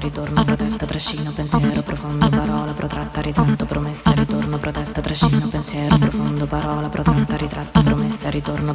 ritorno, protetta, trascino, pensiero, profondo, parola, protratta, ritratto, promessa, ritorno,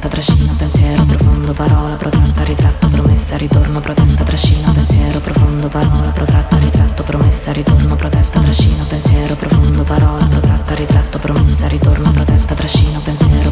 trascina, pensiero profondo, parola protratta, ritratto, promessa, ritorno, protetta, trascina, pensiero profondo, parola protratta, ritratto, promessa, ritorno, protetta, trascina, pensiero profondo, parola protratta, ritratto, promessa, ritorno, protetta, trascina, pensiero